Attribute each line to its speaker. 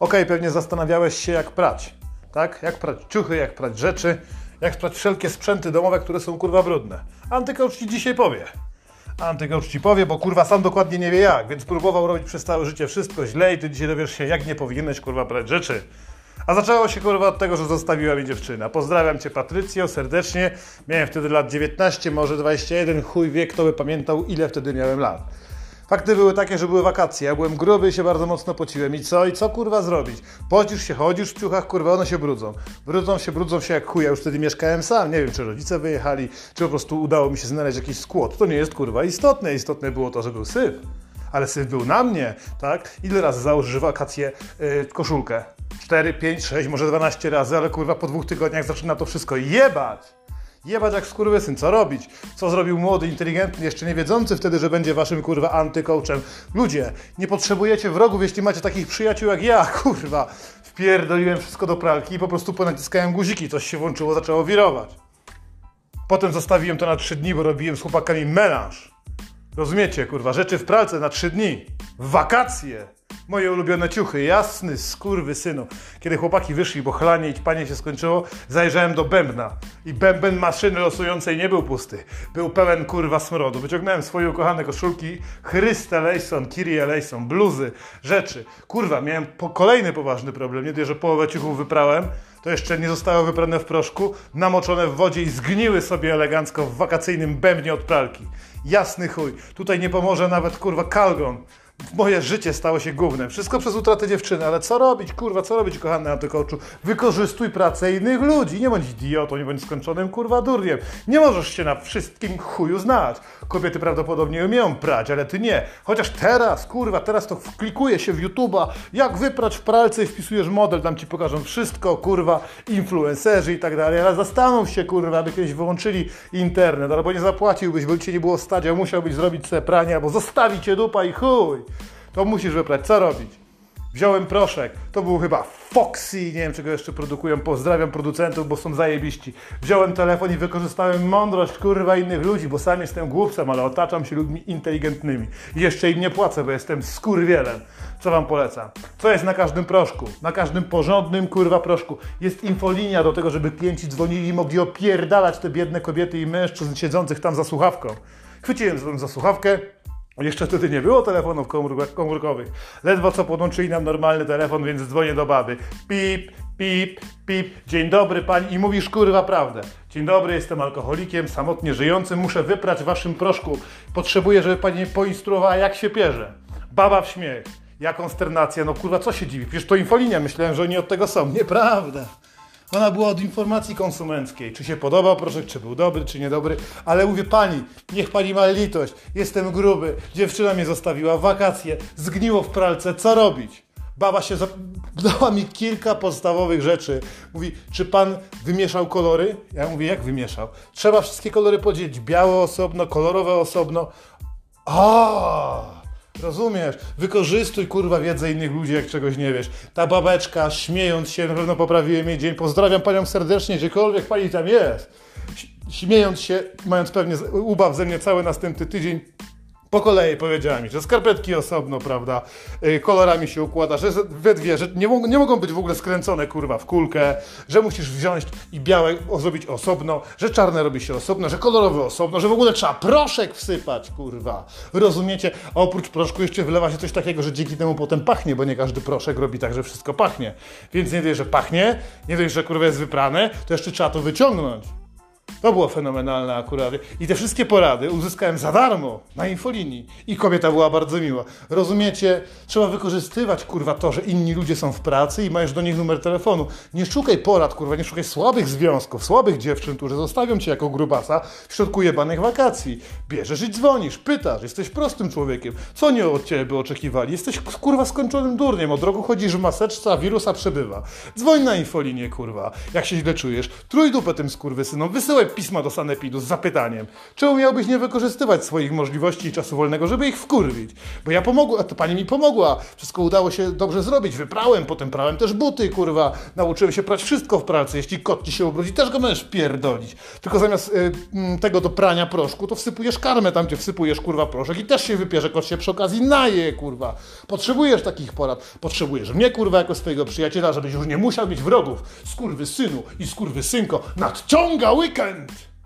Speaker 1: Okej, pewnie zastanawiałeś się, jak prać. Tak? Jak prać ciuchy, jak prać rzeczy, jak prać wszelkie sprzęty domowe, które są kurwa brudne. Antycoach ci dzisiaj powie. Antycoach ci powie, bo kurwa sam dokładnie nie wie jak, więc próbował robić przez całe życie wszystko źle i ty dzisiaj dowiesz się, jak nie powinieneś kurwa prać rzeczy. A zaczęło się kurwa od tego, że zostawiła mi dziewczyna. Pozdrawiam cię Patrycjo serdecznie. Miałem wtedy lat 19, może 21, chuj wie, kto by pamiętał ile wtedy miałem lat. Fakty były takie, że były wakacje. Ja byłem gruby i się bardzo mocno pociłem. I co? I co kurwa zrobić? Pocisz się, chodzisz w ciuchach, kurwa, one się brudzą. Brudzą się, brudzą się jak chuj. Ja już wtedy mieszkałem sam. Nie wiem, czy rodzice wyjechali, czy po prostu udało mi się znaleźć jakiś skład. To nie jest kurwa istotne. Istotne było to, że był syf. Ale syf był na mnie, tak? Ile razy założysz wakacje yy, koszulkę? 4, 5, 6, może 12 razy, ale kurwa po dwóch tygodniach zaczyna to wszystko jebać. Jebać jak skurwysyn, co robić? Co zrobił młody, inteligentny, jeszcze nie wiedzący wtedy, że będzie waszym kurwa antycoachem. Ludzie, nie potrzebujecie wrogów, jeśli macie takich przyjaciół jak ja, kurwa. Wpierdoliłem wszystko do pralki i po prostu ponaciskałem guziki, coś się włączyło, zaczęło wirować. Potem zostawiłem to na trzy dni, bo robiłem z chłopakami melanż. Rozumiecie, kurwa, rzeczy w pralce na trzy dni. W wakacje. Moje ulubione ciuchy, jasny skurwy synu. Kiedy chłopaki wyszli, bo chlanie i panie się skończyło, zajrzałem do bębna. I bęben maszyny losującej nie był pusty. Był pełen kurwa smrodu. Wyciągnąłem swoje ukochane koszulki, Chryste Lejson, Kirie Lejson, bluzy, rzeczy. Kurwa, miałem po kolejny poważny problem. Nie dość, że połowę ciuchów wyprałem, to jeszcze nie zostały wyprane w proszku, namoczone w wodzie i zgniły sobie elegancko w wakacyjnym bębnie od pralki. Jasny chuj. Tutaj nie pomoże nawet kurwa kalgon. Moje życie stało się głównym. Wszystko przez utratę dziewczyny, ale co robić, kurwa, co robić, kochany antykoczu? Wykorzystuj pracę innych ludzi. Nie bądź idiotą, nie bądź skończonym, kurwa, durniem. Nie możesz się na wszystkim chuju znać. Kobiety prawdopodobnie umieją prać, ale ty nie. Chociaż teraz, kurwa, teraz to wklikuje się w YouTube'a, jak wyprać w pralce i wpisujesz model, tam ci pokażą wszystko, kurwa, influencerzy i tak dalej, ale zastanów się, kurwa, aby kiedyś wyłączyli internet, albo nie zapłaciłbyś, bo cię nie było stać, a musiałbyś zrobić sobie pranie, albo zostawi cię dupa i chuj to musisz wyprać. Co robić? Wziąłem proszek, to był chyba Foxy, nie wiem czego jeszcze produkują, pozdrawiam producentów, bo są zajebiści. Wziąłem telefon i wykorzystałem mądrość kurwa innych ludzi, bo sam jestem głupcem, ale otaczam się ludźmi inteligentnymi. Jeszcze im nie płacę, bo jestem skurwielem. Co wam polecam? Co jest na każdym proszku? Na każdym porządnym kurwa proszku jest infolinia do tego, żeby klienci dzwonili i mogli opierdalać te biedne kobiety i mężczyzn siedzących tam za słuchawką. Chwyciłem za słuchawkę, jeszcze wtedy nie było telefonów komórkowych. Ledwo co podłączyli nam normalny telefon, więc dzwonię do baby. Pip, pip, pip. Dzień dobry pani i mówisz kurwa prawdę. Dzień dobry, jestem alkoholikiem, samotnie żyjącym, muszę wyprać waszym proszku. Potrzebuję, żeby pani poinstruowała jak się pierze. Baba w śmiech. Ja konsternacja, no kurwa co się dziwi? Przecież to infolinia, myślałem, że oni od tego są. Nieprawda. Ona była od informacji konsumenckiej. Czy się podobał proszek, czy był dobry, czy niedobry. Ale mówię pani, niech pani ma litość. Jestem gruby. Dziewczyna mnie zostawiła. Wakacje. Zgniło w pralce. Co robić? Baba się dała mi kilka podstawowych rzeczy. Mówi, czy pan wymieszał kolory? Ja mówię, jak wymieszał? Trzeba wszystkie kolory podzielić. Białe osobno, kolorowe osobno. A! Rozumiesz? Wykorzystuj kurwa wiedzę innych ludzi, jak czegoś nie wiesz. Ta babeczka, śmiejąc się, na pewno poprawiłem jej dzień. Pozdrawiam panią serdecznie, gdziekolwiek pani tam jest. Śmiejąc się, mając pewnie ubaw ze mnie cały następny tydzień, po kolei powiedziała mi, że skarpetki osobno, prawda, yy, kolorami się układa, że we dwie, że nie, nie, mogą być w ogóle skręcone, kurwa, w kulkę, że musisz wziąć i białe zrobić osobno, że czarne robi się osobno, że kolorowe osobno, że w ogóle trzeba proszek wsypać, kurwa. Rozumiecie? A oprócz proszku jeszcze wylewa się coś takiego, że dzięki temu potem pachnie, bo nie każdy proszek robi tak, że wszystko pachnie. Więc nie dość, że pachnie, nie dość, że kurwa jest wyprane, to jeszcze trzeba to wyciągnąć. To było fenomenalne akurat. I te wszystkie porady uzyskałem za darmo na infolinii. I kobieta była bardzo miła. Rozumiecie? Trzeba wykorzystywać, kurwa, to, że inni ludzie są w pracy i masz do nich numer telefonu. Nie szukaj porad, kurwa, nie szukaj słabych związków, słabych dziewczyn, które zostawią cię jako grubasa w środku jebanych wakacji. Bierzesz i dzwonisz, pytasz, jesteś prostym człowiekiem. Co oni od ciebie by oczekiwali? Jesteś, kurwa, skończonym durniem. Od rogu chodzisz w maseczce, a wirusa przebywa. Dzwoń na infolinię, kurwa, jak się źle czujesz. Trój dupę tym skurwysynom, wysyłaj pisma do Sanepidu z zapytaniem, czemu miałbyś nie wykorzystywać swoich możliwości i czasu wolnego, żeby ich wkurwić? Bo ja pomogłem, a to pani mi pomogła. Wszystko udało się dobrze zrobić. Wyprałem, potem prałem też buty, kurwa. Nauczyłem się prać wszystko w pracy. Jeśli kot ci się ubrudzi, też go możesz pierdolić. Tylko zamiast y, mm, tego do prania proszku, to wsypujesz karmę tam, gdzie wsypujesz, kurwa, proszek i też się wypierze, kot się przy okazji naje, kurwa. Potrzebujesz takich porad. Potrzebujesz mnie, kurwa, jako swojego przyjaciela, żebyś już nie musiał mieć wrogów. Skurwy synu i skurwy synko. Nadciąga weekend! England.